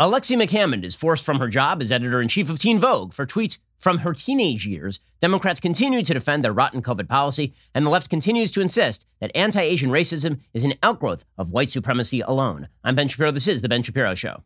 Alexi McCammond is forced from her job as editor in chief of Teen Vogue for tweets from her teenage years. Democrats continue to defend their rotten COVID policy, and the left continues to insist that anti Asian racism is an outgrowth of white supremacy alone. I'm Ben Shapiro. This is The Ben Shapiro Show.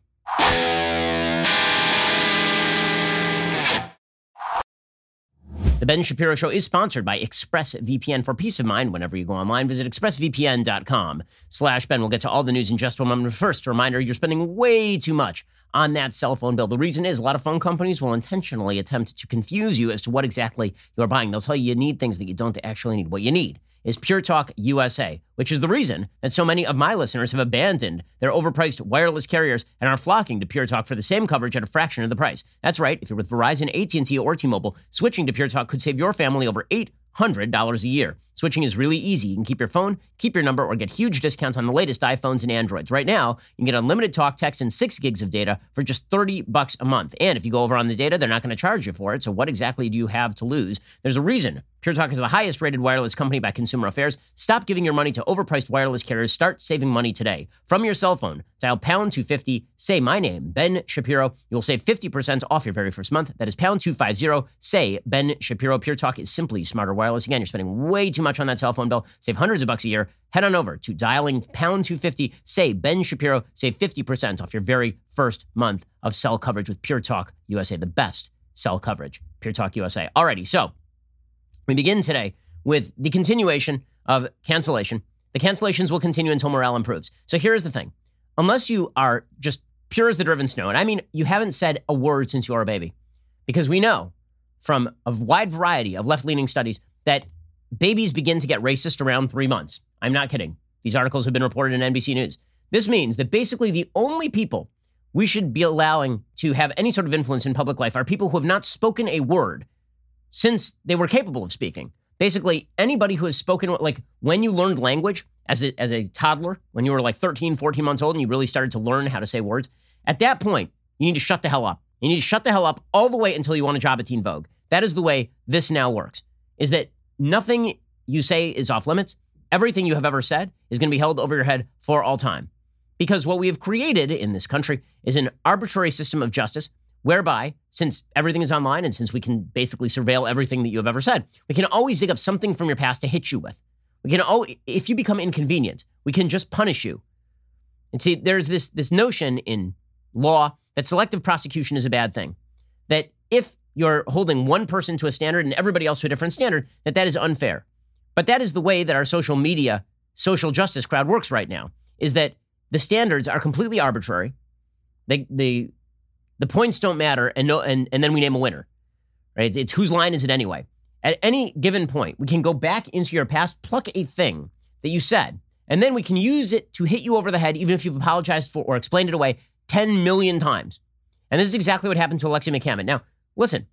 The Ben Shapiro Show is sponsored by ExpressVPN for peace of mind. Whenever you go online, visit expressvpn.com slash Ben. We'll get to all the news in just one moment. First, a reminder, you're spending way too much on that cell phone bill. The reason is a lot of phone companies will intentionally attempt to confuse you as to what exactly you're buying. They'll tell you you need things that you don't actually need. What you need is Pure Talk USA, which is the reason that so many of my listeners have abandoned their overpriced wireless carriers and are flocking to Pure Talk for the same coverage at a fraction of the price. That's right. If you're with Verizon, AT&T, or T-Mobile, switching to Pure Talk could save your family over $800 a year. Switching is really easy. You can keep your phone, keep your number, or get huge discounts on the latest iPhones and Androids. Right now, you can get unlimited talk, text, and six gigs of data for just 30 bucks a month. And if you go over on the data, they're not going to charge you for it. So what exactly do you have to lose? There's a reason. Pure Talk is the highest rated wireless company by Consumer Affairs. Stop giving your money to overpriced wireless carriers. Start saving money today. From your cell phone, dial pound 250, say my name, Ben Shapiro. You'll save 50% off your very first month. That is pound 250, say Ben Shapiro. Pure Talk is simply smarter wireless. Again, you're spending way too much on that cell phone bill. Save hundreds of bucks a year. Head on over to dialing pound 250, say Ben Shapiro, save 50% off your very first month of cell coverage with Pure Talk USA, the best cell coverage. Pure Talk USA. Alrighty, so we begin today with the continuation of cancellation. The cancellations will continue until morale improves. So here's the thing unless you are just pure as the driven snow, and I mean, you haven't said a word since you were a baby, because we know from a wide variety of left leaning studies that babies begin to get racist around three months. I'm not kidding. These articles have been reported in NBC News. This means that basically the only people we should be allowing to have any sort of influence in public life are people who have not spoken a word since they were capable of speaking. Basically, anybody who has spoken, like when you learned language as a, as a toddler, when you were like 13, 14 months old and you really started to learn how to say words, at that point, you need to shut the hell up. You need to shut the hell up all the way until you want a job at Teen Vogue. That is the way this now works, is that nothing you say is off limits. Everything you have ever said is going to be held over your head for all time. Because what we have created in this country is an arbitrary system of justice whereby, since everything is online and since we can basically surveil everything that you have ever said, we can always dig up something from your past to hit you with. We can if you become inconvenient, we can just punish you. And see, there's this this notion in law that selective prosecution is a bad thing. That if you're holding one person to a standard and everybody else to a different standard, that that is unfair. But that is the way that our social media, social justice crowd works right now, is that the standards are completely arbitrary. They, they, the points don't matter, and, no, and, and then we name a winner. Right? It's whose line is it anyway? At any given point, we can go back into your past, pluck a thing that you said, and then we can use it to hit you over the head, even if you've apologized for or explained it away 10 million times. And this is exactly what happened to Alexi McCammond. Now, Listen,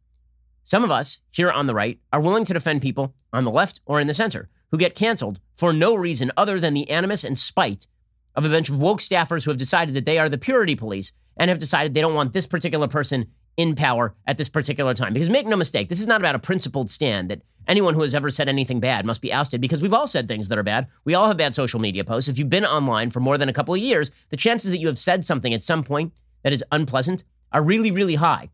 some of us here on the right are willing to defend people on the left or in the center who get canceled for no reason other than the animus and spite of a bunch of woke staffers who have decided that they are the purity police and have decided they don't want this particular person in power at this particular time. Because make no mistake, this is not about a principled stand that anyone who has ever said anything bad must be ousted because we've all said things that are bad. We all have bad social media posts. If you've been online for more than a couple of years, the chances that you have said something at some point that is unpleasant are really, really high.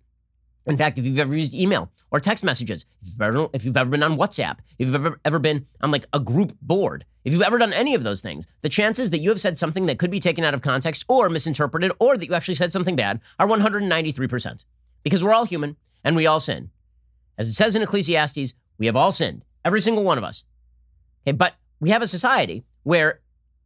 In fact, if you've ever used email or text messages, if you've ever, if you've ever been on WhatsApp, if you've ever, ever been on like a group board, if you've ever done any of those things, the chances that you have said something that could be taken out of context or misinterpreted or that you actually said something bad are 193%. Because we're all human and we all sin. As it says in Ecclesiastes, we have all sinned, every single one of us. Okay, but we have a society where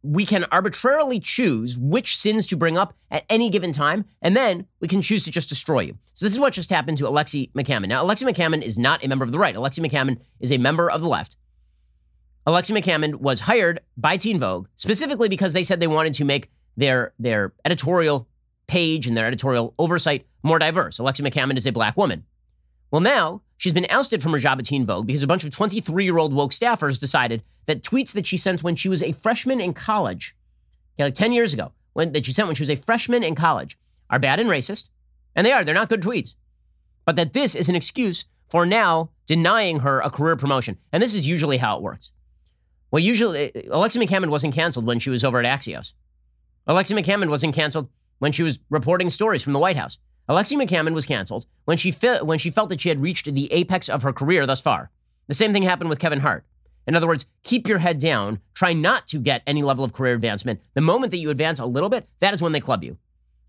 we can arbitrarily choose which sins to bring up at any given time, and then we can choose to just destroy you. So this is what just happened to Alexi McCammond. Now, Alexi McCammond is not a member of the right. Alexi McCammond is a member of the left. Alexi McCammond was hired by Teen Vogue specifically because they said they wanted to make their their editorial page and their editorial oversight more diverse. Alexi McCammond is a black woman. Well, now she's been ousted from her job at Teen Vogue because a bunch of 23 year old woke staffers decided that tweets that she sent when she was a freshman in college, like 10 years ago, when, that she sent when she was a freshman in college, are bad and racist. And they are, they're not good tweets. But that this is an excuse for now denying her a career promotion. And this is usually how it works. Well, usually, Alexi McCammond wasn't canceled when she was over at Axios. Alexi McCammond wasn't canceled when she was reporting stories from the White House. Alexi McCammond was canceled when she, fe- when she felt that she had reached the apex of her career thus far. The same thing happened with Kevin Hart. In other words, keep your head down. Try not to get any level of career advancement. The moment that you advance a little bit, that is when they club you.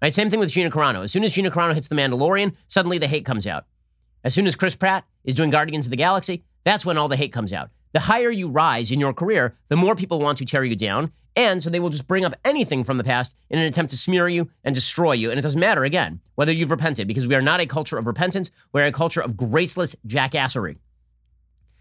Right? Same thing with Gina Carano. As soon as Gina Carano hits The Mandalorian, suddenly the hate comes out. As soon as Chris Pratt is doing Guardians of the Galaxy, that's when all the hate comes out. The higher you rise in your career, the more people want to tear you down. And so they will just bring up anything from the past in an attempt to smear you and destroy you. And it doesn't matter, again, whether you've repented, because we are not a culture of repentance. We're a culture of graceless jackassery.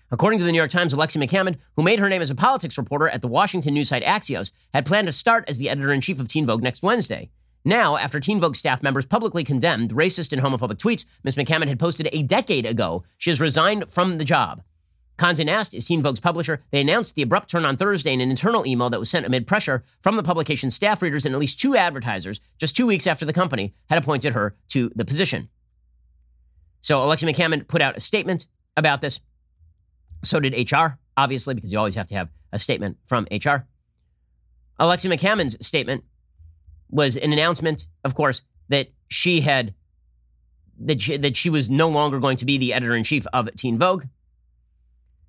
According to the New York Times, Alexi McCammond, who made her name as a politics reporter at the Washington news site Axios, had planned to start as the editor in chief of Teen Vogue next Wednesday. Now, after Teen Vogue staff members publicly condemned racist and homophobic tweets Ms. McCammond had posted a decade ago, she has resigned from the job. Condé Nast is Teen Vogue's publisher. They announced the abrupt turn on Thursday in an internal email that was sent amid pressure from the publication's staff readers and at least two advertisers just two weeks after the company had appointed her to the position. So Alexi McCammond put out a statement about this. So did HR, obviously, because you always have to have a statement from HR. Alexi McCammond's statement was an announcement, of course, that she had that she, that she was no longer going to be the editor in chief of Teen Vogue.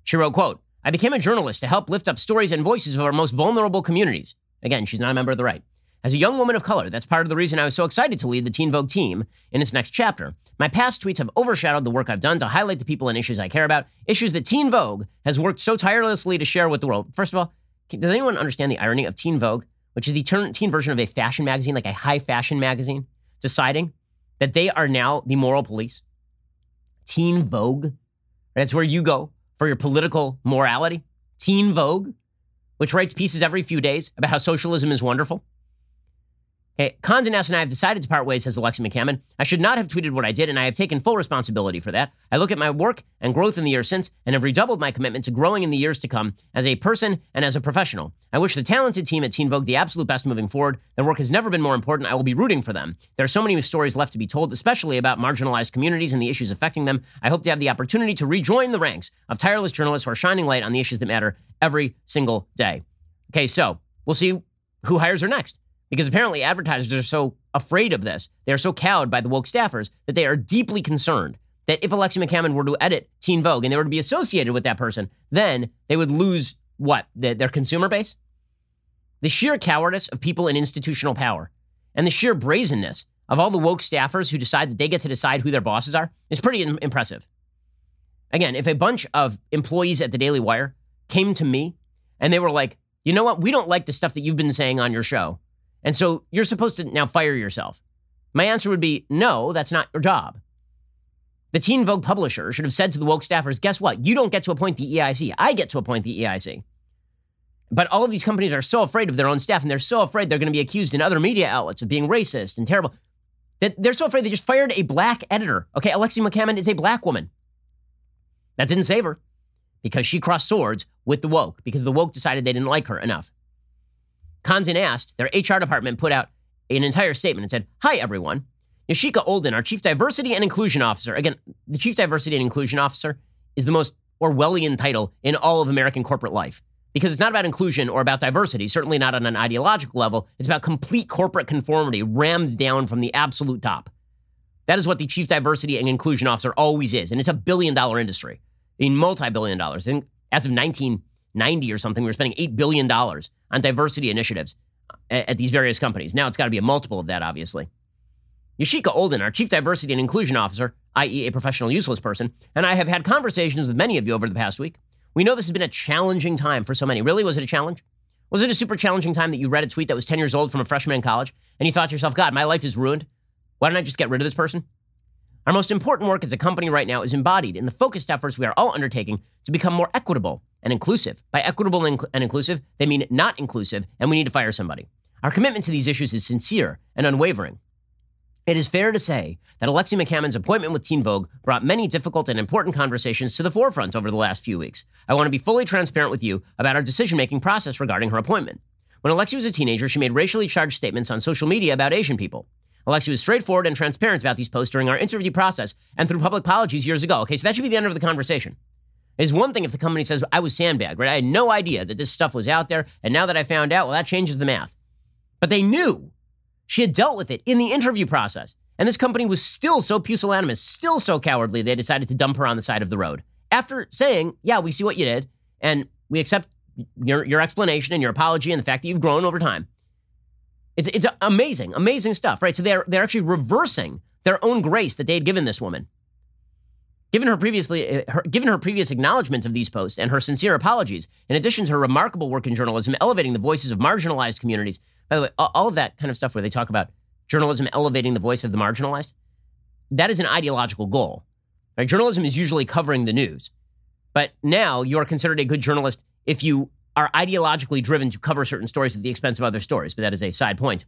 She wrote, "quote I became a journalist to help lift up stories and voices of our most vulnerable communities." Again, she's not a member of the right. As a young woman of color, that's part of the reason I was so excited to lead the Teen Vogue team in its next chapter. My past tweets have overshadowed the work I've done to highlight the people and issues I care about, issues that Teen Vogue has worked so tirelessly to share with the world. First of all, does anyone understand the irony of Teen Vogue which is the teen version of a fashion magazine, like a high fashion magazine, deciding that they are now the moral police. Teen Vogue, that's where you go for your political morality. Teen Vogue, which writes pieces every few days about how socialism is wonderful. Okay, Condé Nast and I have decided to part ways, says Alexi McCammond. I should not have tweeted what I did, and I have taken full responsibility for that. I look at my work and growth in the years since, and have redoubled my commitment to growing in the years to come as a person and as a professional. I wish the talented team at Teen Vogue the absolute best moving forward. Their work has never been more important. I will be rooting for them. There are so many stories left to be told, especially about marginalized communities and the issues affecting them. I hope to have the opportunity to rejoin the ranks of tireless journalists who are shining light on the issues that matter every single day. Okay, so we'll see who hires her next because apparently advertisers are so afraid of this. They are so cowed by the woke staffers that they are deeply concerned that if Alexi McCammond were to edit Teen Vogue and they were to be associated with that person, then they would lose what? The, their consumer base? The sheer cowardice of people in institutional power and the sheer brazenness of all the woke staffers who decide that they get to decide who their bosses are is pretty impressive. Again, if a bunch of employees at the Daily Wire came to me and they were like, you know what? We don't like the stuff that you've been saying on your show. And so you're supposed to now fire yourself. My answer would be no, that's not your job. The Teen Vogue publisher should have said to the woke staffers, guess what? You don't get to appoint the EIC. I get to appoint the EIC. But all of these companies are so afraid of their own staff and they're so afraid they're going to be accused in other media outlets of being racist and terrible that they're so afraid they just fired a black editor. Okay, Alexi McCammond is a black woman. That didn't save her because she crossed swords with the woke because the woke decided they didn't like her enough. Condé Nast, their HR department put out an entire statement and said, Hi, everyone. Yashica Olden, our Chief Diversity and Inclusion Officer. Again, the Chief Diversity and Inclusion Officer is the most Orwellian title in all of American corporate life because it's not about inclusion or about diversity, certainly not on an ideological level. It's about complete corporate conformity rammed down from the absolute top. That is what the Chief Diversity and Inclusion Officer always is. And it's a billion dollar industry, in multi billion dollars. And as of 1990 or something, we were spending $8 billion on diversity initiatives uh, at, at these various companies. Now it's got to be a multiple of that, obviously. Yashica Olden, our Chief Diversity and Inclusion Officer, i.e., a professional useless person, and I have had conversations with many of you over the past week. We know this has been a challenging time for so many. Really, was it a challenge? Was it a super challenging time that you read a tweet that was 10 years old from a freshman in college and you thought to yourself, God, my life is ruined? Why don't I just get rid of this person? Our most important work as a company right now is embodied in the focused efforts we are all undertaking to become more equitable and inclusive. By equitable and inclusive, they mean not inclusive, and we need to fire somebody. Our commitment to these issues is sincere and unwavering. It is fair to say that Alexi McCammond's appointment with Teen Vogue brought many difficult and important conversations to the forefront over the last few weeks. I want to be fully transparent with you about our decision making process regarding her appointment. When Alexi was a teenager, she made racially charged statements on social media about Asian people. Alexi was straightforward and transparent about these posts during our interview process and through public apologies years ago. Okay, so that should be the end of the conversation. It's one thing if the company says, I was sandbagged, right? I had no idea that this stuff was out there. And now that I found out, well, that changes the math. But they knew. She had dealt with it in the interview process. And this company was still so pusillanimous, still so cowardly, they decided to dump her on the side of the road. After saying, yeah, we see what you did, and we accept your, your explanation and your apology and the fact that you've grown over time. It's, it's amazing, amazing stuff, right? So they're, they're actually reversing their own grace that they had given this woman. Given her previously, uh, her, given her previous acknowledgement of these posts and her sincere apologies, in addition to her remarkable work in journalism, elevating the voices of marginalized communities. By the way, all of that kind of stuff where they talk about journalism elevating the voice of the marginalized, that is an ideological goal. Right? Journalism is usually covering the news, but now you are considered a good journalist if you are ideologically driven to cover certain stories at the expense of other stories. But that is a side point.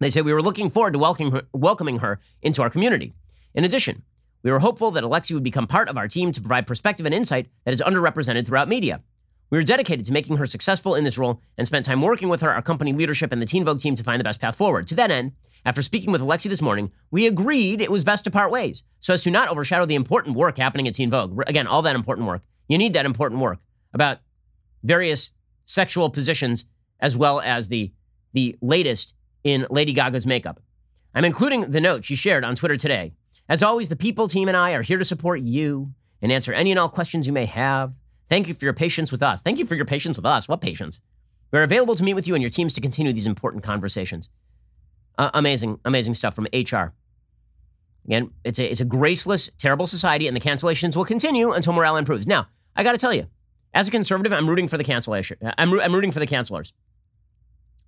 They say we were looking forward to welcoming her, welcoming her into our community. In addition, we were hopeful that Alexi would become part of our team to provide perspective and insight that is underrepresented throughout media. We were dedicated to making her successful in this role and spent time working with her, our company leadership, and the Teen Vogue team to find the best path forward. To that end, after speaking with Alexi this morning, we agreed it was best to part ways so as to not overshadow the important work happening at Teen Vogue. Again, all that important work. You need that important work about various sexual positions as well as the, the latest in Lady Gaga's makeup. I'm including the note she shared on Twitter today. As always, the People team and I are here to support you and answer any and all questions you may have. Thank you for your patience with us. Thank you for your patience with us. What patience? We're available to meet with you and your teams to continue these important conversations. Uh, amazing, amazing stuff from HR. Again, it's a, it's a graceless, terrible society, and the cancellations will continue until morale improves. Now, I got to tell you, as a conservative, I'm rooting for the cancellation. I'm, I'm rooting for the cancelers.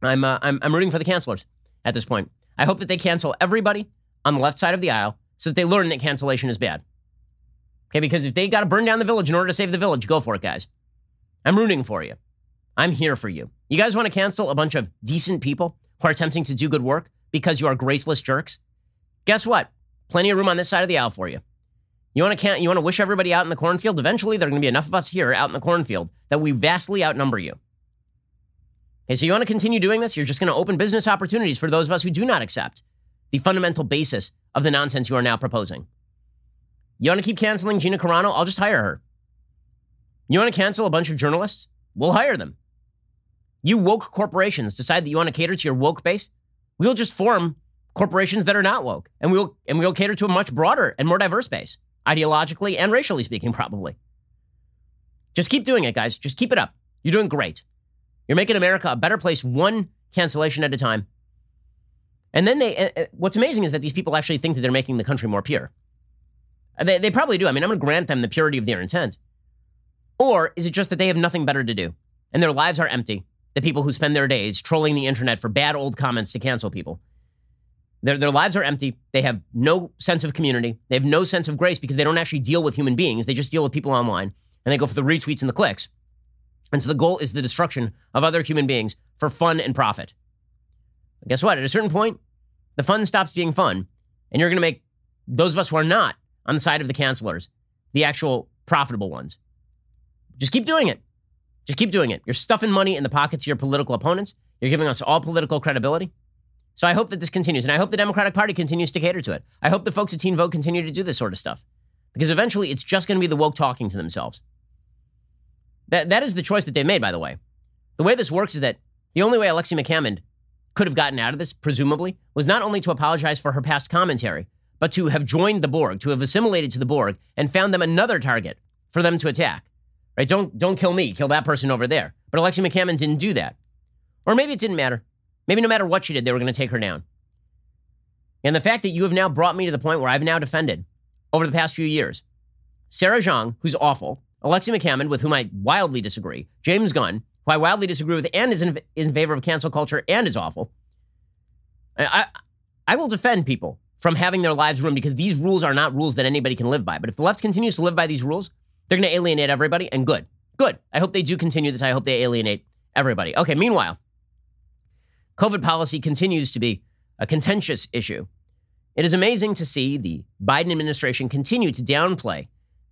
I'm, uh, I'm, I'm rooting for the cancelers at this point. I hope that they cancel everybody on the left side of the aisle so that they learn that cancellation is bad. Okay, because if they got to burn down the village in order to save the village, go for it, guys. I'm rooting for you. I'm here for you. You guys want to cancel a bunch of decent people who are attempting to do good work because you are graceless jerks? Guess what? Plenty of room on this side of the aisle for you. You want to you want to wish everybody out in the cornfield? Eventually, there are going to be enough of us here out in the cornfield that we vastly outnumber you. Okay, so you want to continue doing this? You're just going to open business opportunities for those of us who do not accept the fundamental basis of the nonsense you are now proposing. You want to keep canceling Gina Carano? I'll just hire her. You want to cancel a bunch of journalists? We'll hire them. You woke corporations decide that you want to cater to your woke base? We'll just form corporations that are not woke, and we'll and we'll cater to a much broader and more diverse base, ideologically and racially speaking, probably. Just keep doing it, guys. Just keep it up. You're doing great. You're making America a better place, one cancellation at a time. And then they, uh, what's amazing is that these people actually think that they're making the country more pure. They, they probably do. I mean, I'm going to grant them the purity of their intent. Or is it just that they have nothing better to do and their lives are empty? The people who spend their days trolling the internet for bad old comments to cancel people. Their, their lives are empty. They have no sense of community. They have no sense of grace because they don't actually deal with human beings. They just deal with people online and they go for the retweets and the clicks. And so the goal is the destruction of other human beings for fun and profit. Guess what? At a certain point, the fun stops being fun, and you're going to make those of us who are not on the side of the cancelers the actual profitable ones. Just keep doing it. Just keep doing it. You're stuffing money in the pockets of your political opponents. You're giving us all political credibility. So I hope that this continues, and I hope the Democratic Party continues to cater to it. I hope the folks at Teen Vogue continue to do this sort of stuff, because eventually it's just going to be the woke talking to themselves. That that is the choice that they made, by the way. The way this works is that the only way Alexi McCammond could have gotten out of this, presumably, was not only to apologize for her past commentary, but to have joined the Borg, to have assimilated to the Borg, and found them another target for them to attack. Right? Don't don't kill me, kill that person over there. But Alexi McCammond didn't do that. Or maybe it didn't matter. Maybe no matter what she did, they were going to take her down. And the fact that you have now brought me to the point where I've now defended over the past few years Sarah Jeong, who's awful, Alexi McCammond, with whom I wildly disagree, James Gunn, who I wildly disagree with and is in, in favor of cancel culture and is awful. I, I, I will defend people from having their lives ruined because these rules are not rules that anybody can live by. But if the left continues to live by these rules, they're going to alienate everybody, and good. Good. I hope they do continue this. I hope they alienate everybody. Okay, meanwhile, COVID policy continues to be a contentious issue. It is amazing to see the Biden administration continue to downplay,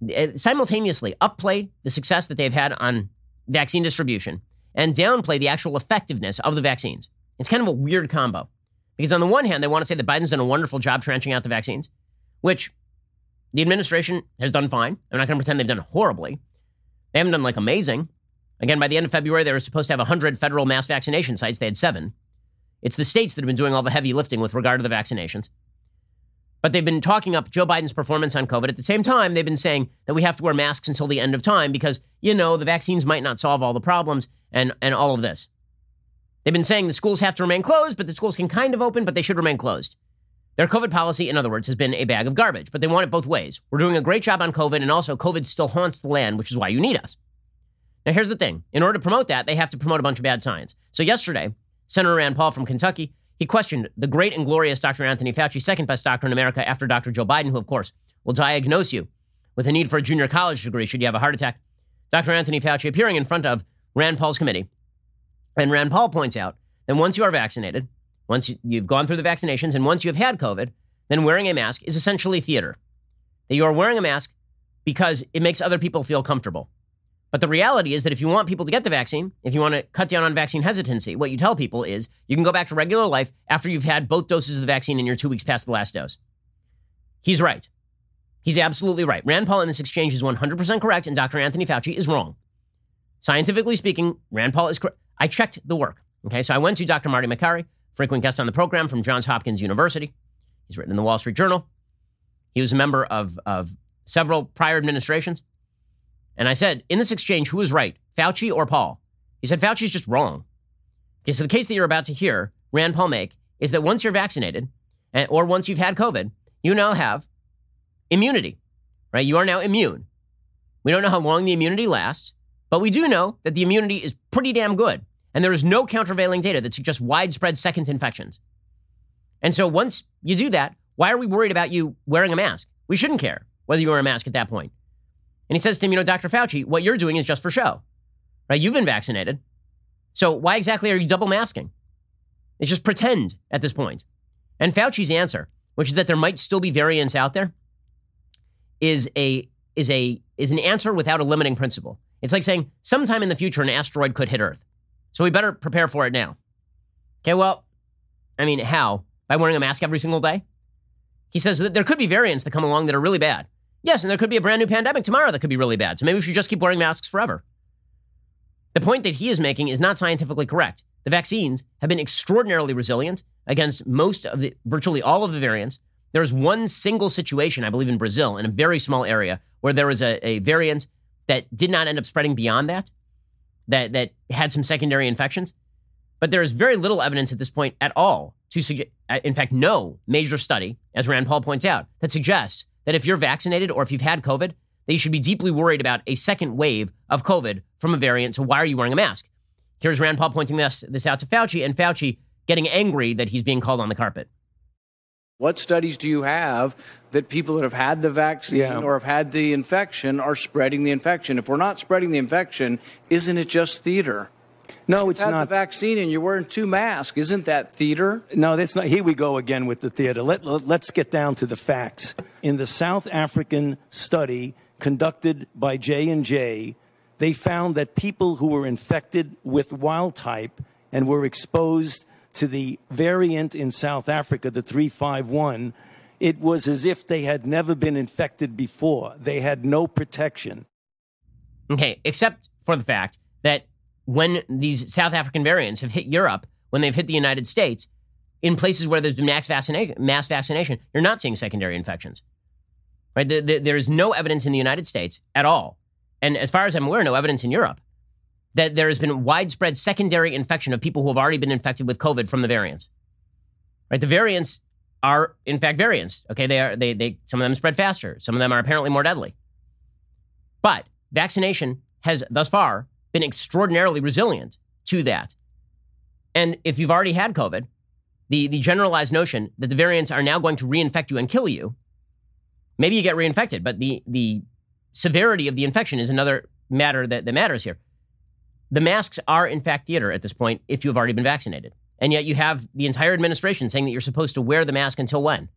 eh, simultaneously upplay the success that they've had on vaccine distribution and downplay the actual effectiveness of the vaccines. It's kind of a weird combo. Because on the one hand, they want to say that Biden's done a wonderful job tranching out the vaccines, which the administration has done fine. I'm not going to pretend they've done horribly. They haven't done like amazing. Again, by the end of February, they were supposed to have 100 federal mass vaccination sites. They had seven. It's the states that have been doing all the heavy lifting with regard to the vaccinations. But they've been talking up Joe Biden's performance on COVID. At the same time, they've been saying that we have to wear masks until the end of time because, you know, the vaccines might not solve all the problems and, and all of this. They've been saying the schools have to remain closed, but the schools can kind of open, but they should remain closed. Their COVID policy, in other words, has been a bag of garbage, but they want it both ways. We're doing a great job on COVID, and also COVID still haunts the land, which is why you need us. Now, here's the thing in order to promote that, they have to promote a bunch of bad science. So, yesterday, Senator Rand Paul from Kentucky, he questioned the great and glorious Dr. Anthony Fauci, second best doctor in America after Dr. Joe Biden, who, of course, will diagnose you with a need for a junior college degree should you have a heart attack. Dr. Anthony Fauci appearing in front of Rand Paul's committee. And Rand Paul points out that once you are vaccinated, once you've gone through the vaccinations, and once you have had COVID, then wearing a mask is essentially theater. That you are wearing a mask because it makes other people feel comfortable. But the reality is that if you want people to get the vaccine, if you want to cut down on vaccine hesitancy, what you tell people is you can go back to regular life after you've had both doses of the vaccine and you're two weeks past the last dose. He's right. He's absolutely right. Rand Paul in this exchange is 100% correct, and Dr. Anthony Fauci is wrong. Scientifically speaking, Rand Paul is correct. I checked the work. Okay, so I went to Dr. Marty Makary, frequent guest on the program from Johns Hopkins University. He's written in the Wall Street Journal. He was a member of, of several prior administrations. And I said, in this exchange, who is right, Fauci or Paul? He said, Fauci's just wrong. Okay, so the case that you're about to hear Rand Paul make is that once you're vaccinated, or once you've had COVID, you now have immunity, right? You are now immune. We don't know how long the immunity lasts, but we do know that the immunity is pretty damn good. And there is no countervailing data that suggests widespread second infections. And so once you do that, why are we worried about you wearing a mask? We shouldn't care whether you wear a mask at that point. And he says to him, you know, Dr. Fauci, what you're doing is just for show, right? You've been vaccinated. So why exactly are you double masking? It's just pretend at this point. And Fauci's answer, which is that there might still be variants out there, is a is a is an answer without a limiting principle. It's like saying sometime in the future an asteroid could hit Earth. So we better prepare for it now. Okay, well, I mean, how? By wearing a mask every single day? He says that there could be variants that come along that are really bad. Yes, and there could be a brand new pandemic tomorrow that could be really bad. So maybe we should just keep wearing masks forever. The point that he is making is not scientifically correct. The vaccines have been extraordinarily resilient against most of the, virtually all of the variants. There's one single situation, I believe, in Brazil, in a very small area, where there was a, a variant that did not end up spreading beyond that, that, that had some secondary infections. But there is very little evidence at this point at all to suggest, uh, in fact, no major study, as Rand Paul points out, that suggests that if you're vaccinated or if you've had COVID, that you should be deeply worried about a second wave of COVID from a variant. So why are you wearing a mask? Here's Rand Paul pointing this, this out to Fauci, and Fauci getting angry that he's being called on the carpet. What studies do you have that people that have had the vaccine yeah. or have had the infection are spreading the infection? If we're not spreading the infection, isn't it just theater? No, it's not. The vaccine and you're wearing two masks. Isn't that theater? No, that's not. Here we go again with the theater. Let, let, us get down to the facts. In the South African study conducted by J and J, they found that people who were infected with wild type and were exposed to the variant in South Africa, the 351, it was as if they had never been infected before. They had no protection. Okay, except for the fact that when these South African variants have hit Europe, when they've hit the United States, in places where there's been mass vaccination, mass vaccination you're not seeing secondary infections. Right? The, the, there is no evidence in the United States at all, and as far as I'm aware, no evidence in Europe that there has been widespread secondary infection of people who have already been infected with COVID from the variants. Right? The variants are in fact variants. Okay, they are they they some of them spread faster, some of them are apparently more deadly. But vaccination has thus far been extraordinarily resilient to that. And if you've already had COVID, the, the generalized notion that the variants are now going to reinfect you and kill you, maybe you get reinfected, but the, the severity of the infection is another matter that, that matters here. The masks are, in fact, theater at this point if you've already been vaccinated. And yet you have the entire administration saying that you're supposed to wear the mask until when?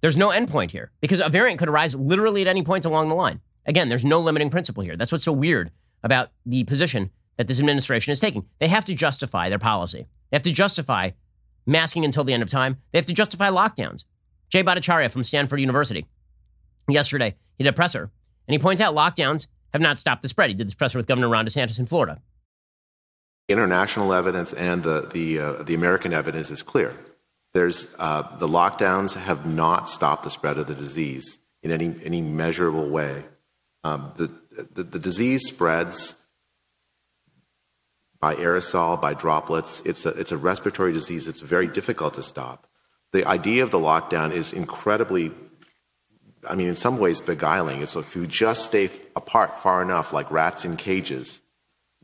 There's no endpoint here because a variant could arise literally at any point along the line. Again, there's no limiting principle here. That's what's so weird about the position that this administration is taking. They have to justify their policy. They have to justify masking until the end of time. They have to justify lockdowns. Jay Bhattacharya from Stanford University, yesterday, he did a presser, and he points out lockdowns have not stopped the spread. He did this presser with Governor Ron DeSantis in Florida. international evidence and the the uh, the American evidence is clear. There's uh, the lockdowns have not stopped the spread of the disease in any any measurable way. Um, the, the the disease spreads by aerosol, by droplets. It's a it's a respiratory disease. It's very difficult to stop. The idea of the lockdown is incredibly I mean, in some ways beguiling. It's like if you just stay apart far enough, like rats in cages,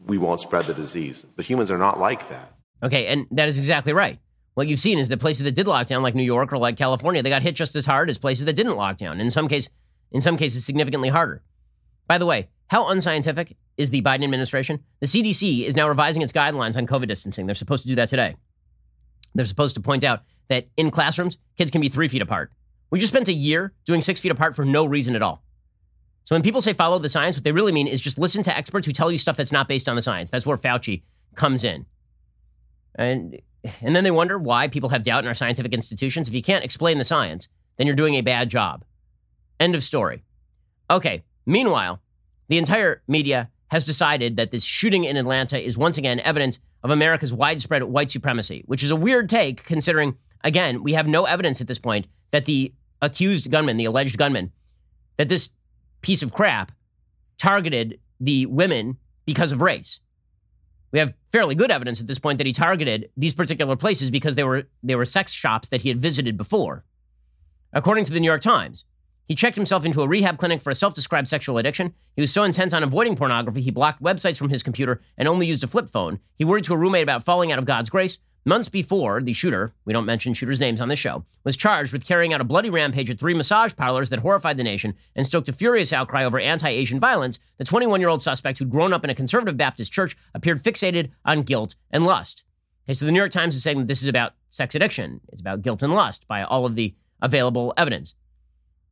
we won't spread the disease. But humans are not like that. Okay, and that is exactly right. What you've seen is the places that did lock down, like New York or like California, they got hit just as hard as places that didn't lock down. In some case, in some cases, significantly harder. By the way, how unscientific is the Biden administration? The CDC is now revising its guidelines on COVID distancing. They're supposed to do that today. They're supposed to point out that in classrooms, kids can be three feet apart. We just spent a year doing six feet apart for no reason at all. So when people say follow the science, what they really mean is just listen to experts who tell you stuff that's not based on the science. That's where Fauci comes in. And and then they wonder why people have doubt in our scientific institutions. If you can't explain the science, then you're doing a bad job. End of story. Okay. Meanwhile, the entire media has decided that this shooting in Atlanta is once again evidence of America's widespread white supremacy, which is a weird take considering, again, we have no evidence at this point that the accused gunman, the alleged gunman, that this piece of crap targeted the women because of race. We have fairly good evidence at this point that he targeted these particular places because they were they were sex shops that he had visited before. According to the New York Times, he checked himself into a rehab clinic for a self-described sexual addiction. He was so intent on avoiding pornography, he blocked websites from his computer and only used a flip phone. He worried to a roommate about falling out of God's grace. Months before, the shooter, we don't mention shooters' names on this show, was charged with carrying out a bloody rampage at three massage parlors that horrified the nation and stoked a furious outcry over anti Asian violence. The 21 year old suspect, who'd grown up in a conservative Baptist church, appeared fixated on guilt and lust. Okay, so the New York Times is saying that this is about sex addiction. It's about guilt and lust by all of the available evidence.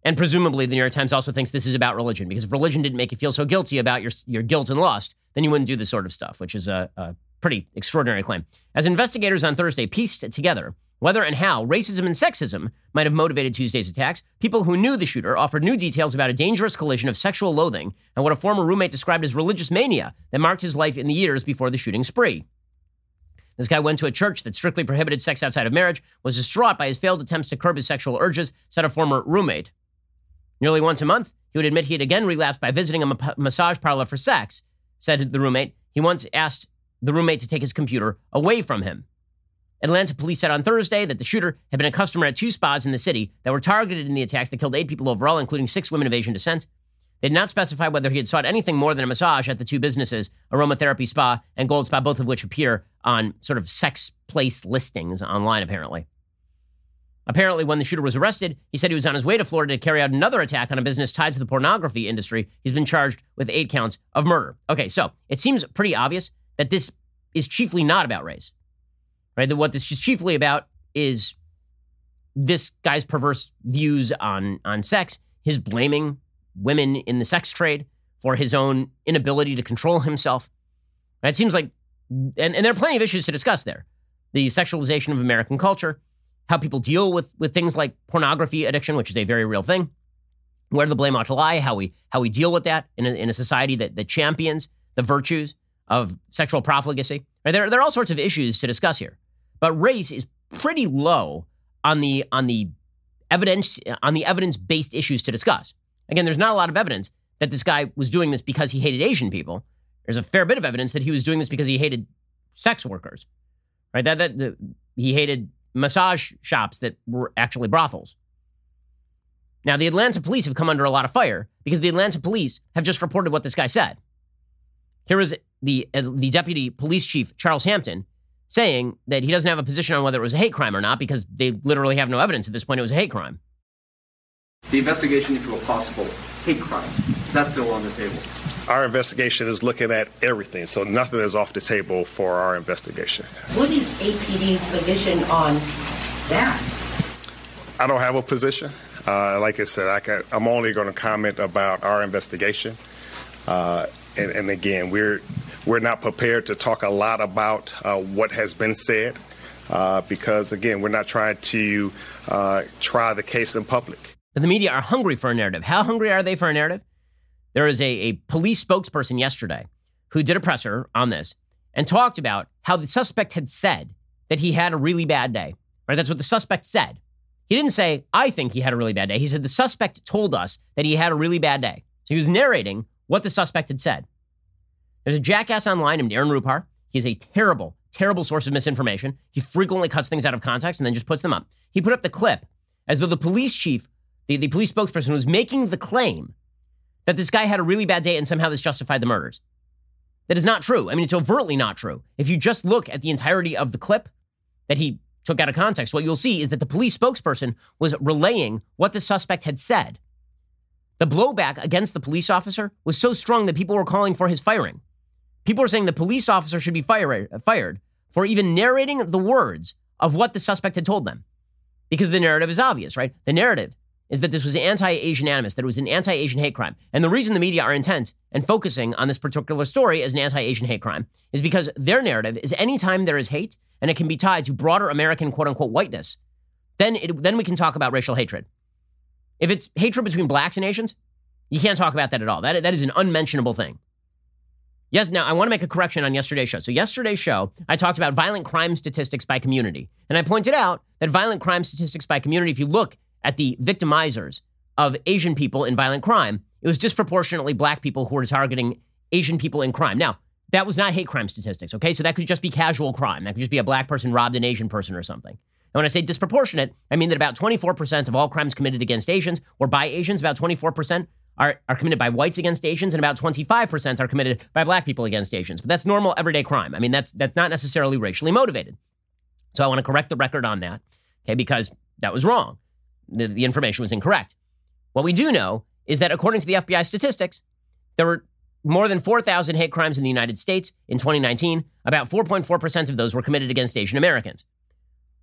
And presumably, the New York Times also thinks this is about religion, because if religion didn't make you feel so guilty about your, your guilt and lust, then you wouldn't do this sort of stuff, which is a, a pretty extraordinary claim. As investigators on Thursday pieced together whether and how racism and sexism might have motivated Tuesday's attacks, people who knew the shooter offered new details about a dangerous collision of sexual loathing and what a former roommate described as religious mania that marked his life in the years before the shooting spree. This guy went to a church that strictly prohibited sex outside of marriage, was distraught by his failed attempts to curb his sexual urges, said a former roommate. Nearly once a month, he would admit he had again relapsed by visiting a ma- massage parlor for sex, said the roommate. He once asked the roommate to take his computer away from him. Atlanta police said on Thursday that the shooter had been a customer at two spas in the city that were targeted in the attacks that killed eight people overall, including six women of Asian descent. They did not specify whether he had sought anything more than a massage at the two businesses, Aromatherapy Spa and Gold Spa, both of which appear on sort of sex place listings online, apparently. Apparently, when the shooter was arrested, he said he was on his way to Florida to carry out another attack on a business tied to the pornography industry. He's been charged with eight counts of murder. Okay, so it seems pretty obvious that this is chiefly not about race, right? That what this is chiefly about is this guy's perverse views on on sex, his blaming women in the sex trade for his own inability to control himself. It seems like, and, and there are plenty of issues to discuss there. The sexualization of American culture, how people deal with with things like pornography addiction, which is a very real thing. Where the blame ought to lie, how we how we deal with that in a, in a society that that champions the virtues of sexual profligacy. Right? There, there are all sorts of issues to discuss here, but race is pretty low on the on the evidence on the evidence based issues to discuss. Again, there's not a lot of evidence that this guy was doing this because he hated Asian people. There's a fair bit of evidence that he was doing this because he hated sex workers, right? That that the, he hated massage shops that were actually brothels. Now, the Atlanta police have come under a lot of fire because the Atlanta police have just reported what this guy said. Here is the, uh, the deputy police chief, Charles Hampton, saying that he doesn't have a position on whether it was a hate crime or not because they literally have no evidence at this point it was a hate crime. The investigation into a possible hate crime, that's still on the table. Our investigation is looking at everything, so nothing is off the table for our investigation. What is APD's position on that? I don't have a position. Uh, like I said, I am only going to comment about our investigation. Uh, and, and, again, we're we're not prepared to talk a lot about uh, what has been said uh, because, again, we're not trying to uh, try the case in public. But the media are hungry for a narrative. How hungry are they for a narrative? There was a, a police spokesperson yesterday who did a presser on this, and talked about how the suspect had said that he had a really bad day. Right? That's what the suspect said. He didn't say, I think he had a really bad day. He said the suspect told us that he had a really bad day. So he was narrating what the suspect had said. There's a jackass online named Aaron Rupar. He's a terrible, terrible source of misinformation. He frequently cuts things out of context and then just puts them up. He put up the clip as though the police chief, the, the police spokesperson, was making the claim that this guy had a really bad day and somehow this justified the murders. That is not true. I mean, it's overtly not true. If you just look at the entirety of the clip that he took out of context, what you'll see is that the police spokesperson was relaying what the suspect had said. The blowback against the police officer was so strong that people were calling for his firing. People were saying the police officer should be fire, uh, fired for even narrating the words of what the suspect had told them. Because the narrative is obvious, right? The narrative is that this was anti-Asian animus, that it was an anti-Asian hate crime. And the reason the media are intent and focusing on this particular story as an anti-Asian hate crime is because their narrative is anytime there is hate and it can be tied to broader American quote unquote whiteness, then it, then we can talk about racial hatred. If it's hatred between blacks and Asians, you can't talk about that at all. That, that is an unmentionable thing. Yes, now I want to make a correction on yesterday's show. So, yesterday's show, I talked about violent crime statistics by community. And I pointed out that violent crime statistics by community, if you look at the victimizers of Asian people in violent crime, it was disproportionately black people who were targeting Asian people in crime. Now, that was not hate crime statistics, okay? So that could just be casual crime. That could just be a black person robbed an Asian person or something. And when I say disproportionate, I mean that about 24% of all crimes committed against Asians or by Asians, about 24% are, are committed by whites against Asians, and about 25% are committed by black people against Asians. But that's normal everyday crime. I mean, that's that's not necessarily racially motivated. So I want to correct the record on that, okay, because that was wrong the, the information was incorrect. What we do know is that according to the FBI statistics, there were more than 4,000 hate crimes in the United States in 2019. About 4.4% of those were committed against Asian Americans,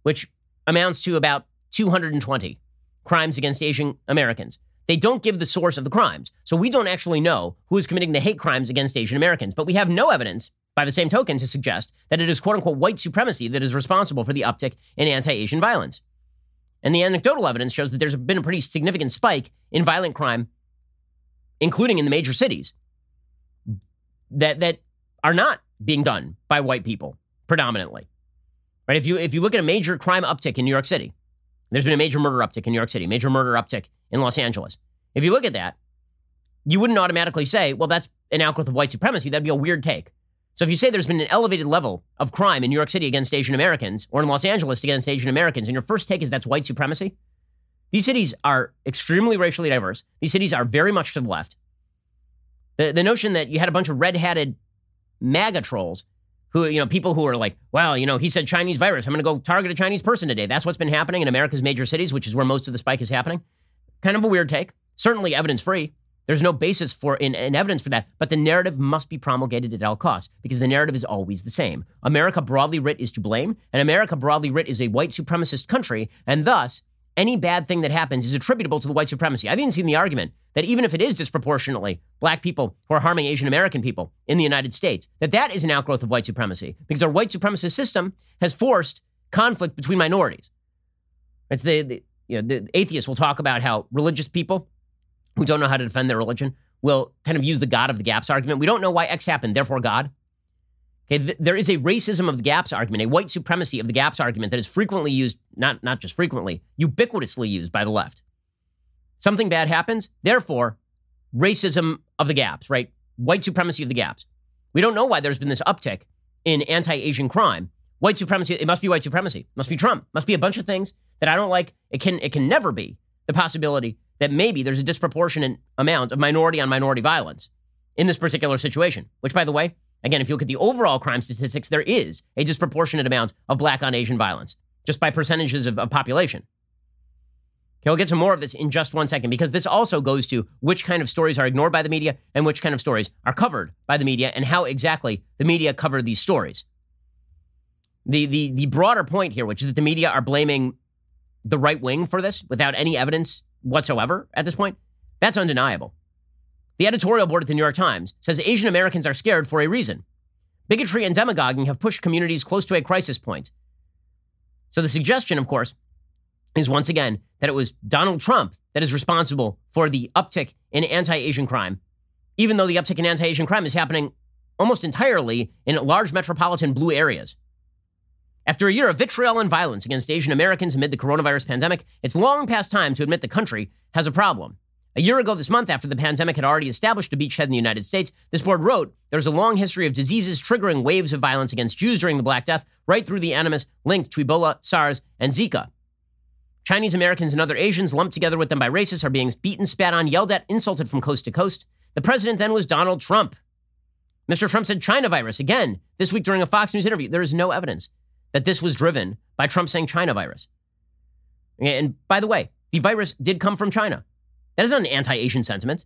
which amounts to about 220 crimes against Asian Americans. They don't give the source of the crimes. So we don't actually know who is committing the hate crimes against Asian Americans. But we have no evidence, by the same token, to suggest that it is quote unquote white supremacy that is responsible for the uptick in anti Asian violence. And the anecdotal evidence shows that there's been a pretty significant spike in violent crime, including in the major cities, that, that are not being done by white people predominantly. Right? If you if you look at a major crime uptick in New York City, there's been a major murder uptick in New York City, major murder uptick in Los Angeles. If you look at that, you wouldn't automatically say, well, that's an outgrowth of white supremacy. That'd be a weird take. So if you say there's been an elevated level of crime in New York City against Asian Americans or in Los Angeles against Asian Americans, and your first take is that's white supremacy, these cities are extremely racially diverse. These cities are very much to the left. The, the notion that you had a bunch of red hatted MAGA trolls who, you know, people who are like, well, you know, he said Chinese virus. I'm going to go target a Chinese person today. That's what's been happening in America's major cities, which is where most of the spike is happening. Kind of a weird take. Certainly evidence free. There's no basis for in, in, evidence for that, but the narrative must be promulgated at all costs because the narrative is always the same. America broadly writ is to blame, and America broadly writ is a white supremacist country, and thus any bad thing that happens is attributable to the white supremacy. I've even seen the argument that even if it is disproportionately black people who are harming Asian American people in the United States, that that is an outgrowth of white supremacy because our white supremacist system has forced conflict between minorities. It's the, the you know the atheists will talk about how religious people who don't know how to defend their religion will kind of use the God of the gaps argument. We don't know why X happened, therefore God. Okay, th- there is a racism of the gaps argument, a white supremacy of the gaps argument that is frequently used, not, not just frequently, ubiquitously used by the left. Something bad happens, therefore, racism of the gaps, right? White supremacy of the gaps. We don't know why there's been this uptick in anti Asian crime. White supremacy, it must be white supremacy, it must be Trump, it must be a bunch of things that I don't like. It can, it can never be the possibility that maybe there's a disproportionate amount of minority on minority violence in this particular situation, which, by the way, again, if you look at the overall crime statistics, there is a disproportionate amount of black on Asian violence just by percentages of, of population. Okay, we'll get to more of this in just one second because this also goes to which kind of stories are ignored by the media and which kind of stories are covered by the media and how exactly the media cover these stories. The, the, the broader point here, which is that the media are blaming the right wing for this without any evidence whatsoever at this point, that's undeniable. The editorial board at the New York Times says Asian Americans are scared for a reason. Bigotry and demagoguing have pushed communities close to a crisis point. So the suggestion, of course, is once again that it was Donald Trump that is responsible for the uptick in anti Asian crime, even though the uptick in anti Asian crime is happening almost entirely in large metropolitan blue areas. After a year of vitriol and violence against Asian Americans amid the coronavirus pandemic, it's long past time to admit the country has a problem. A year ago this month, after the pandemic had already established a beachhead in the United States, this board wrote there's a long history of diseases triggering waves of violence against Jews during the Black Death, right through the animus linked to Ebola, SARS, and Zika. Chinese Americans and other Asians, lumped together with them by racists, are being beaten, spat on, yelled at, insulted from coast to coast. The president then was Donald Trump. Mr. Trump said China virus again this week during a Fox News interview. There is no evidence that this was driven by Trump saying China virus. And by the way, the virus did come from China. That is not an anti Asian sentiment.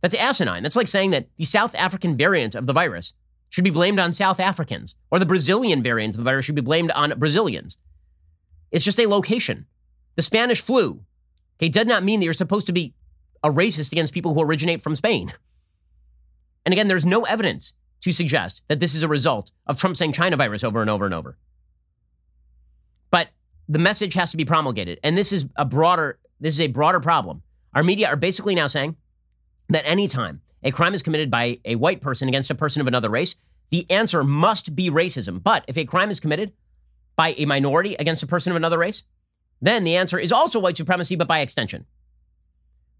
That's asinine. That's like saying that the South African variant of the virus should be blamed on South Africans, or the Brazilian variant of the virus should be blamed on Brazilians. It's just a location. The Spanish flu, okay, does not mean that you're supposed to be a racist against people who originate from Spain. And again, there's no evidence to suggest that this is a result of Trump saying China virus over and over and over. But the message has to be promulgated. And this is a broader, this is a broader problem. Our media are basically now saying that anytime a crime is committed by a white person against a person of another race, the answer must be racism. But if a crime is committed by a minority against a person of another race, then the answer is also white supremacy, but by extension.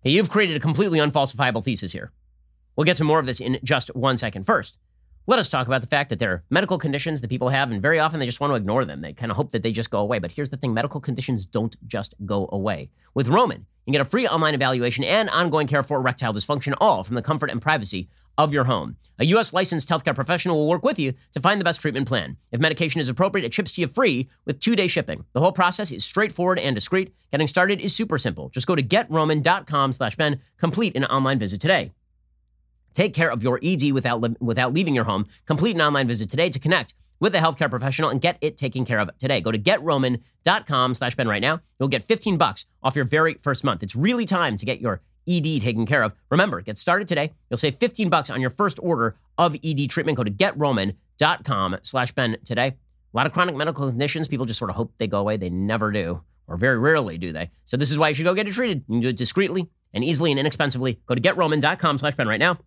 Okay, you've created a completely unfalsifiable thesis here. We'll get to more of this in just one second. First, let us talk about the fact that there are medical conditions that people have, and very often they just want to ignore them. They kind of hope that they just go away. But here's the thing medical conditions don't just go away. With Roman, you can get a free online evaluation and ongoing care for erectile dysfunction, all from the comfort and privacy of your home. A U.S. licensed healthcare professional will work with you to find the best treatment plan. If medication is appropriate, it ships to you free with two day shipping. The whole process is straightforward and discreet. Getting started is super simple. Just go to getroman.com slash Ben, complete an online visit today. Take care of your ED without, without leaving your home. Complete an online visit today to connect with a healthcare professional and get it taken care of today. Go to getroman.com slash Ben right now. You'll get 15 bucks off your very first month. It's really time to get your ED taken care of. Remember, get started today. You'll save 15 bucks on your first order of ED treatment. Go to getroman.com slash Ben today. A lot of chronic medical conditions, people just sort of hope they go away. They never do, or very rarely do they. So this is why you should go get it treated. You can do it discreetly and easily and inexpensively. Go to getroman.com slash Ben right now.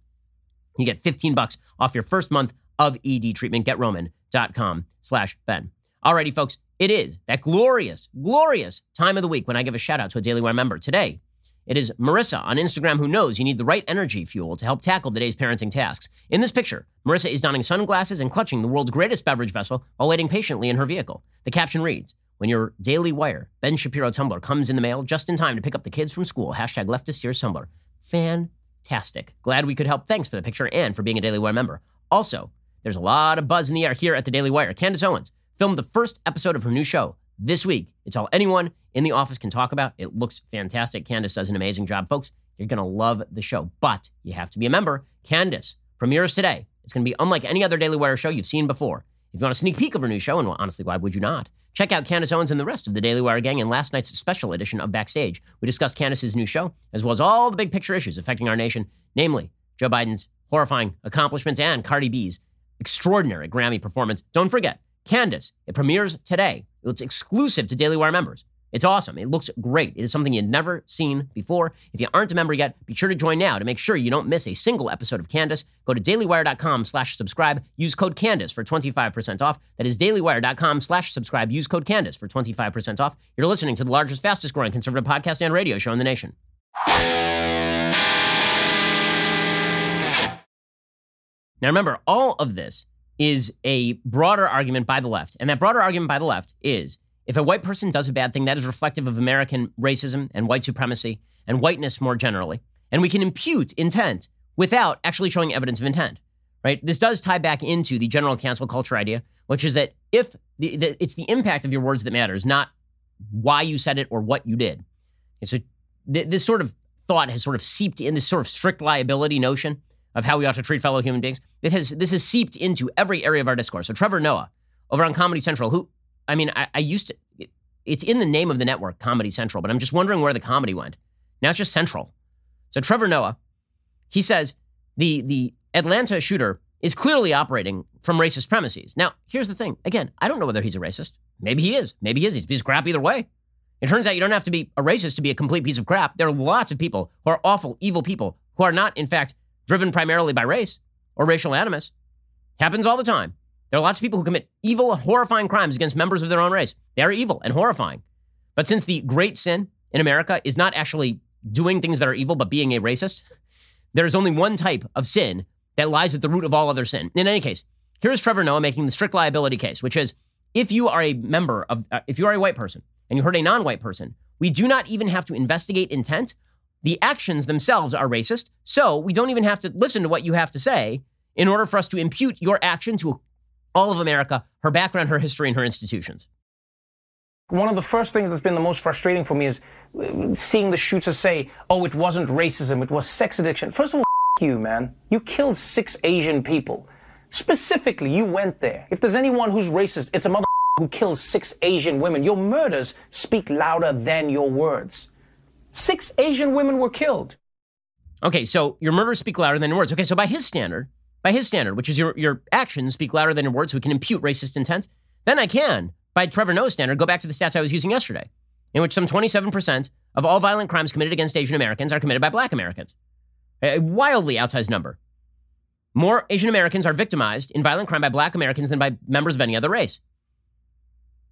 You get 15 bucks off your first month of ED treatment. Getroman.com slash Ben. Alrighty, folks, it is that glorious, glorious time of the week when I give a shout out to a Daily Wire member. Today, it is Marissa on Instagram who knows you need the right energy fuel to help tackle today's parenting tasks. In this picture, Marissa is donning sunglasses and clutching the world's greatest beverage vessel while waiting patiently in her vehicle. The caption reads, when your Daily Wire Ben Shapiro tumbler comes in the mail just in time to pick up the kids from school, hashtag leftist tears tumbler. Fantastic. Glad we could help. Thanks for the picture and for being a Daily Wire member. Also, there's a lot of buzz in the air here at the Daily Wire. Candace Owens filmed the first episode of her new show this week. It's all anyone in the office can talk about. It looks fantastic. Candace does an amazing job, folks. You're going to love the show, but you have to be a member. Candace premieres today. It's going to be unlike any other Daily Wire show you've seen before. If you want a sneak peek of her new show, and honestly, why would you not? Check out Candace Owens and the rest of the Daily Wire gang in last night's special edition of Backstage. We discussed Candace's new show, as well as all the big picture issues affecting our nation, namely Joe Biden's horrifying accomplishments and Cardi B's extraordinary Grammy performance. Don't forget, Candace, it premieres today. It's exclusive to Daily Wire members. It's awesome. It looks great. It is something you've never seen before. If you aren't a member yet, be sure to join now to make sure you don't miss a single episode of Candace. Go to dailywire.com slash subscribe. Use code Candace for 25% off. That is dailywire.com slash subscribe. Use code Candace for 25% off. You're listening to the largest, fastest growing conservative podcast and radio show in the nation. Now remember, all of this is a broader argument by the left. And that broader argument by the left is if a white person does a bad thing, that is reflective of American racism and white supremacy and whiteness more generally. And we can impute intent without actually showing evidence of intent, right? This does tie back into the general cancel culture idea, which is that if the, the, it's the impact of your words that matters, not why you said it or what you did. And so th- this sort of thought has sort of seeped in this sort of strict liability notion of how we ought to treat fellow human beings. It has this has seeped into every area of our discourse. So Trevor Noah over on Comedy Central, who I mean, I, I used to it's in the name of the network, Comedy Central, but I'm just wondering where the comedy went. Now it's just Central. So Trevor Noah, he says the the Atlanta shooter is clearly operating from racist premises. Now, here's the thing. Again, I don't know whether he's a racist. Maybe he is. Maybe he is. He's a piece of crap either way. It turns out you don't have to be a racist to be a complete piece of crap. There are lots of people who are awful, evil people who are not, in fact, driven primarily by race or racial animus. Happens all the time. There are lots of people who commit evil, horrifying crimes against members of their own race. They are evil and horrifying. But since the great sin in America is not actually doing things that are evil, but being a racist, there is only one type of sin that lies at the root of all other sin. In any case, here's Trevor Noah making the strict liability case, which is if you are a member of, uh, if you are a white person and you hurt a non white person, we do not even have to investigate intent. The actions themselves are racist. So we don't even have to listen to what you have to say in order for us to impute your action to all of America, her background, her history, and her institutions. One of the first things that's been the most frustrating for me is uh, seeing the shooter say, oh, it wasn't racism, it was sex addiction. First of all, you, man. You killed six Asian people. Specifically, you went there. If there's anyone who's racist, it's a mother who kills six Asian women. Your murders speak louder than your words. Six Asian women were killed. Okay, so your murders speak louder than your words. Okay, so by his standard, by his standard, which is your, your actions speak louder than your words, so we can impute racist intent, then I can, by Trevor Noah's standard, go back to the stats I was using yesterday, in which some 27% of all violent crimes committed against Asian Americans are committed by black Americans. A wildly outsized number. More Asian Americans are victimized in violent crime by black Americans than by members of any other race.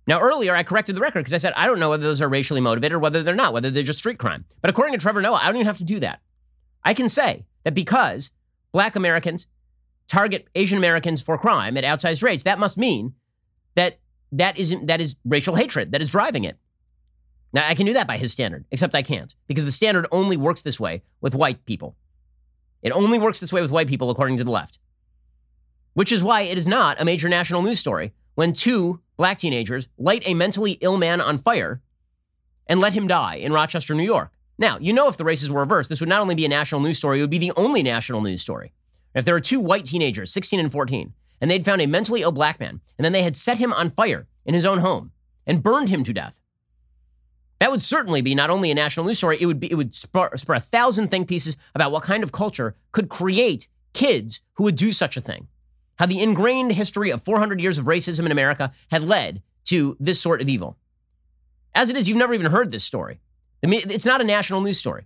Now, earlier I corrected the record because I said I don't know whether those are racially motivated or whether they're not, whether they're just street crime. But according to Trevor Noah, I don't even have to do that. I can say that because black Americans target Asian Americans for crime at outsized rates, that must mean that that isn't that is racial hatred that is driving it. Now I can do that by his standard, except I can't because the standard only works this way with white people. It only works this way with white people, according to the left. Which is why it is not a major national news story when two black teenagers light a mentally ill man on fire and let him die in Rochester, New York. Now, you know, if the races were reversed, this would not only be a national news story, it would be the only national news story. If there were two white teenagers, 16 and 14, and they'd found a mentally ill black man, and then they had set him on fire in his own home and burned him to death, that would certainly be not only a national news story, it would be it would spur, spur a thousand think pieces about what kind of culture could create kids who would do such a thing. How the ingrained history of 400 years of racism in America had led to this sort of evil. As it is, you've never even heard this story. I mean, It's not a national news story.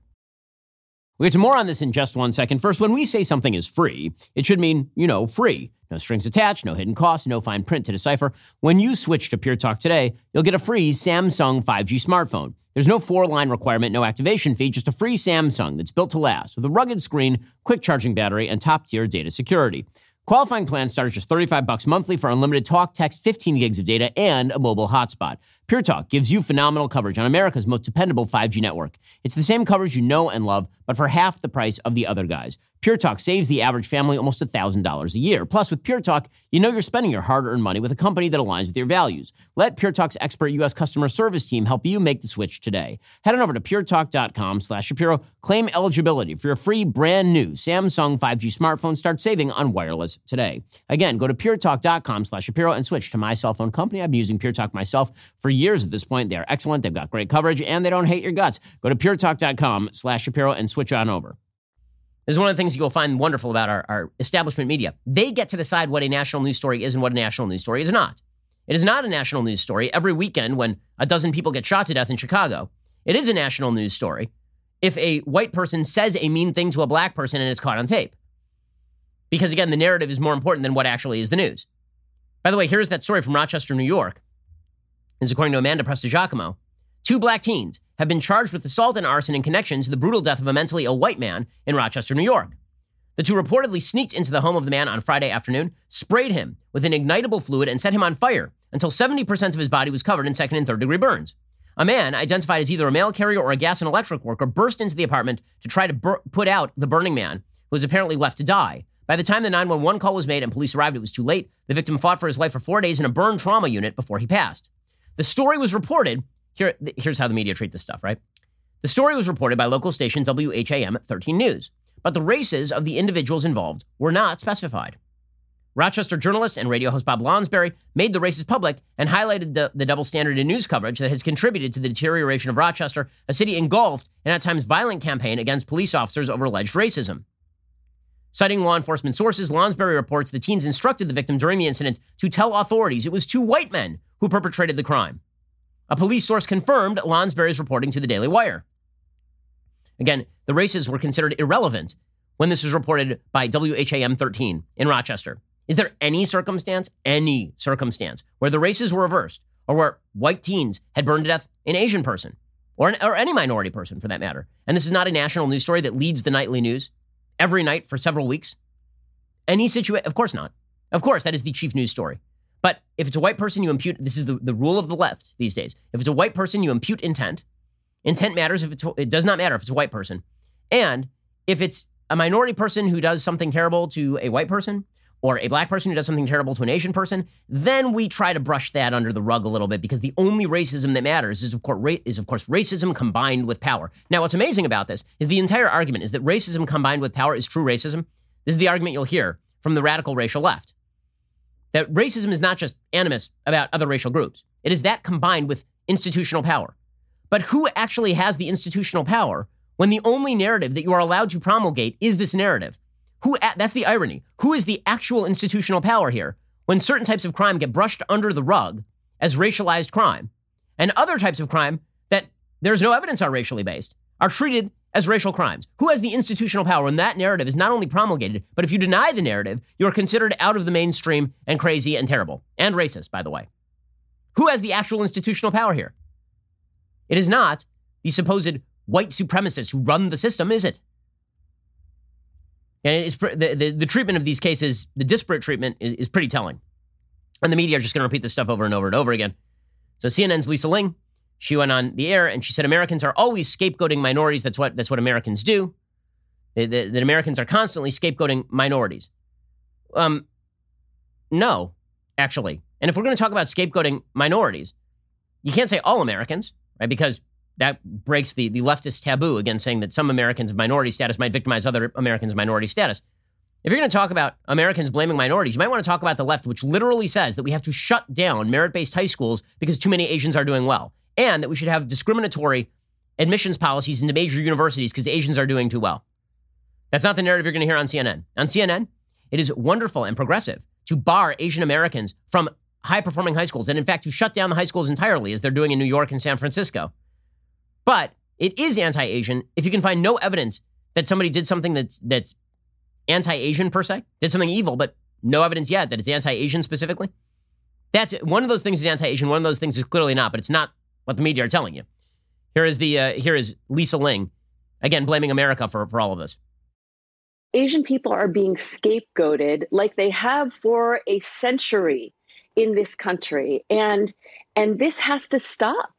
We'll get to more on this in just one second. First, when we say something is free, it should mean, you know, free. No strings attached, no hidden costs, no fine print to decipher. When you switch to Pure Talk today, you'll get a free Samsung 5G smartphone. There's no four line requirement, no activation fee, just a free Samsung that's built to last with a rugged screen, quick charging battery, and top tier data security. Qualifying plans start at just 35 bucks monthly for unlimited talk, text, 15 gigs of data, and a mobile hotspot. Pure Talk gives you phenomenal coverage on America's most dependable 5G network. It's the same coverage you know and love, but for half the price of the other guys. Pure Talk saves the average family almost $1,000 a year. Plus, with Pure Talk, you know you're spending your hard earned money with a company that aligns with your values. Let Pure Talk's expert U.S. customer service team help you make the switch today. Head on over to puretalk.com slash Shapiro. Claim eligibility for your free brand new Samsung 5G smartphone. Start saving on wireless today. Again, go to puretalk.com slash Shapiro and switch to my cell phone company. I've been using Pure Talk myself for years at this point. They are excellent. They've got great coverage and they don't hate your guts. Go to puretalk.com slash Shapiro and switch on over. This is one of the things you'll find wonderful about our, our establishment media. They get to decide what a national news story is and what a national news story is not. It is not a national news story every weekend when a dozen people get shot to death in Chicago. It is a national news story if a white person says a mean thing to a black person and it's caught on tape. Because again, the narrative is more important than what actually is the news. By the way, here's that story from Rochester, New York. This is according to Amanda Prestigiacomo. Two black teens have been charged with assault and arson in connection to the brutal death of a mentally ill white man in Rochester, New York. The two reportedly sneaked into the home of the man on Friday afternoon, sprayed him with an ignitable fluid, and set him on fire until 70% of his body was covered in second and third degree burns. A man, identified as either a mail carrier or a gas and electric worker, burst into the apartment to try to bur- put out the burning man, who was apparently left to die. By the time the 911 call was made and police arrived, it was too late. The victim fought for his life for four days in a burn trauma unit before he passed. The story was reported here, here's how the media treat this stuff, right? The story was reported by local station WHAM 13 News, but the races of the individuals involved were not specified. Rochester journalist and radio host Bob Lonsberry made the races public and highlighted the, the double standard in news coverage that has contributed to the deterioration of Rochester, a city engulfed in at times violent campaign against police officers over alleged racism. Citing law enforcement sources, Lonsberry reports the teens instructed the victim during the incident to tell authorities it was two white men who perpetrated the crime. A police source confirmed Lonsberry's reporting to the Daily Wire. Again, the races were considered irrelevant when this was reported by WHAM 13 in Rochester. Is there any circumstance, any circumstance, where the races were reversed or where white teens had burned to death an Asian person or, an, or any minority person for that matter? And this is not a national news story that leads the nightly news every night for several weeks. Any situation, of course not. Of course, that is the chief news story. But if it's a white person, you impute, this is the, the rule of the left these days. If it's a white person, you impute intent. Intent matters if it's, it does not matter if it's a white person. And if it's a minority person who does something terrible to a white person, or a black person who does something terrible to an Asian person, then we try to brush that under the rug a little bit because the only racism that matters is of course is of course racism combined with power. Now, what's amazing about this is the entire argument is that racism combined with power is true racism. This is the argument you'll hear from the radical racial left. That racism is not just animus about other racial groups. It is that combined with institutional power. But who actually has the institutional power when the only narrative that you are allowed to promulgate is this narrative? Who that's the irony. Who is the actual institutional power here when certain types of crime get brushed under the rug as racialized crime and other types of crime that there's no evidence are racially based are treated as racial crimes? Who has the institutional power when that narrative is not only promulgated, but if you deny the narrative, you're considered out of the mainstream and crazy and terrible and racist, by the way? Who has the actual institutional power here? It is not the supposed white supremacists who run the system, is it? And it's the, the, the treatment of these cases, the disparate treatment is, is pretty telling. And the media are just going to repeat this stuff over and over and over again. So CNN's Lisa Ling, she went on the air and she said Americans are always scapegoating minorities. That's what that's what Americans do. That, Americans are constantly scapegoating minorities. Um, no, actually. And if we're going to talk about scapegoating minorities, you can't say all Americans, right? Because that breaks the, the leftist taboo again, saying that some Americans of minority status might victimize other Americans of minority status. If you're going to talk about Americans blaming minorities, you might want to talk about the left, which literally says that we have to shut down merit based high schools because too many Asians are doing well, and that we should have discriminatory admissions policies into major universities because Asians are doing too well. That's not the narrative you're going to hear on CNN. On CNN, it is wonderful and progressive to bar Asian Americans from high performing high schools, and in fact, to shut down the high schools entirely, as they're doing in New York and San Francisco. But it is anti-Asian if you can find no evidence that somebody did something that's that's anti-Asian per se, did something evil, but no evidence yet that it's anti-Asian specifically. That's it. one of those things is anti-Asian. One of those things is clearly not, but it's not what the media are telling you. Here is the uh, here is Lisa Ling, again blaming America for for all of this. Asian people are being scapegoated like they have for a century in this country, and and this has to stop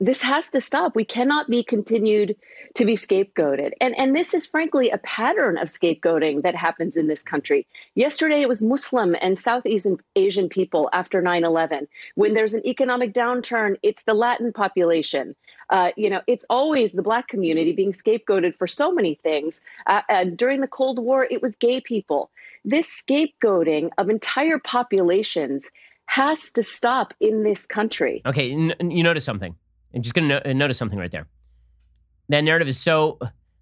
this has to stop. We cannot be continued to be scapegoated. And, and this is frankly a pattern of scapegoating that happens in this country. Yesterday, it was Muslim and Southeast Asian people after 9 11. When there's an economic downturn, it's the Latin population. Uh, you know, it's always the Black community being scapegoated for so many things. Uh, uh, during the Cold War, it was gay people. This scapegoating of entire populations has to stop in this country. Okay, n- you notice something I'm just going to no- notice something right there. That narrative is so.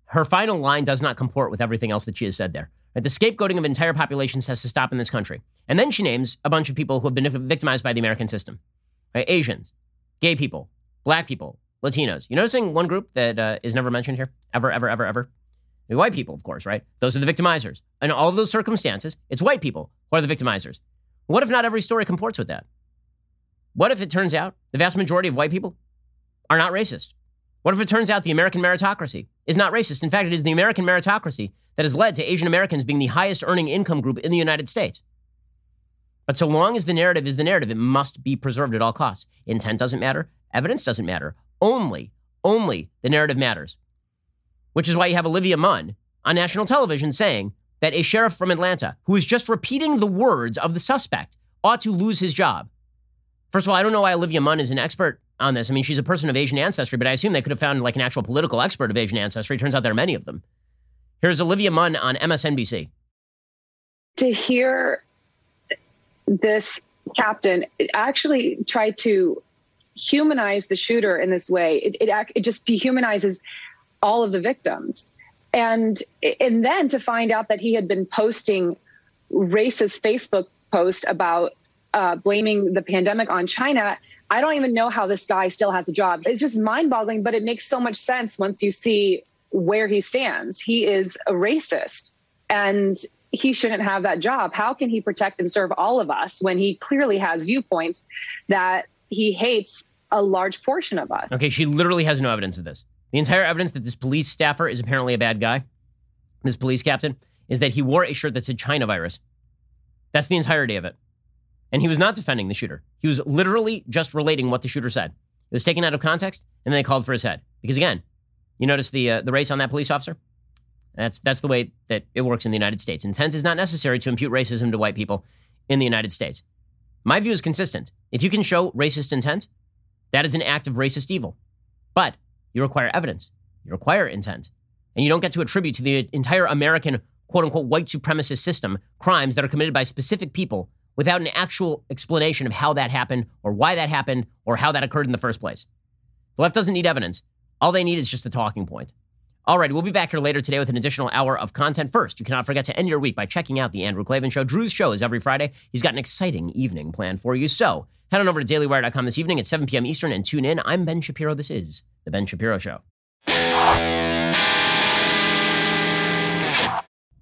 Her final line does not comport with everything else that she has said there. Right? The scapegoating of entire populations has to stop in this country. And then she names a bunch of people who have been victimized by the American system right? Asians, gay people, black people, Latinos. You noticing one group that uh, is never mentioned here? Ever, ever, ever, ever? White people, of course, right? Those are the victimizers. In all of those circumstances, it's white people who are the victimizers. What if not every story comports with that? What if it turns out the vast majority of white people are not racist? What if it turns out the American meritocracy is not racist? In fact, it is the American meritocracy that has led to Asian Americans being the highest earning income group in the United States. But so long as the narrative is the narrative, it must be preserved at all costs. Intent doesn't matter, evidence doesn't matter. Only, only the narrative matters. Which is why you have Olivia Munn on national television saying that a sheriff from Atlanta who is just repeating the words of the suspect ought to lose his job. First of all, I don't know why Olivia Munn is an expert on this. I mean, she's a person of Asian ancestry, but I assume they could have found like an actual political expert of Asian ancestry. Turns out there are many of them. Here's Olivia Munn on MSNBC. To hear this captain actually try to humanize the shooter in this way, it, it, it just dehumanizes all of the victims. And, and then to find out that he had been posting racist Facebook posts about uh, blaming the pandemic on China I don't even know how this guy still has a job. It's just mind boggling, but it makes so much sense once you see where he stands. He is a racist. And he shouldn't have that job. How can he protect and serve all of us when he clearly has viewpoints that he hates a large portion of us? Okay, she literally has no evidence of this. The entire evidence that this police staffer is apparently a bad guy, this police captain, is that he wore a shirt that said China virus. That's the entirety of it. And he was not defending the shooter. He was literally just relating what the shooter said. It was taken out of context, and then they called for his head. Because again, you notice the uh, the race on that police officer? That's that's the way that it works in the United States. Intent is not necessary to impute racism to white people in the United States. My view is consistent. If you can show racist intent, that is an act of racist evil. But you require evidence. You require intent. And you don't get to attribute to the entire American quote unquote white supremacist system crimes that are committed by specific people without an actual explanation of how that happened or why that happened or how that occurred in the first place. The left doesn't need evidence. All they need is just a talking point. Alrighty, we'll be back here later today with an additional hour of content. First, you cannot forget to end your week by checking out the Andrew Klavan Show. Drew's show is every Friday. He's got an exciting evening planned for you. So head on over to dailywire.com this evening at 7 p.m. Eastern and tune in. I'm Ben Shapiro. This is The Ben Shapiro Show.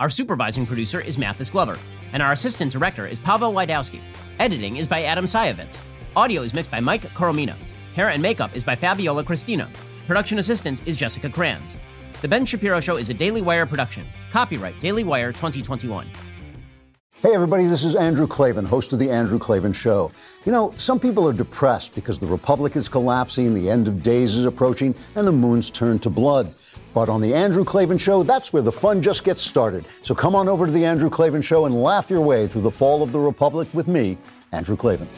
Our supervising producer is Mathis Glover, and our assistant director is Pavel Wydowski. Editing is by Adam Sayevitz. Audio is mixed by Mike Coromina. Hair and makeup is by Fabiola Cristina. Production assistant is Jessica Kranz. The Ben Shapiro Show is a Daily Wire production. Copyright Daily Wire 2021. Hey, everybody, this is Andrew Klavan, host of The Andrew Klavan Show. You know, some people are depressed because the Republic is collapsing, the end of days is approaching, and the moon's turned to blood. But on The Andrew Klavan Show, that's where the fun just gets started. So come on over to The Andrew Klavan Show and laugh your way through the fall of the Republic with me, Andrew Klavan.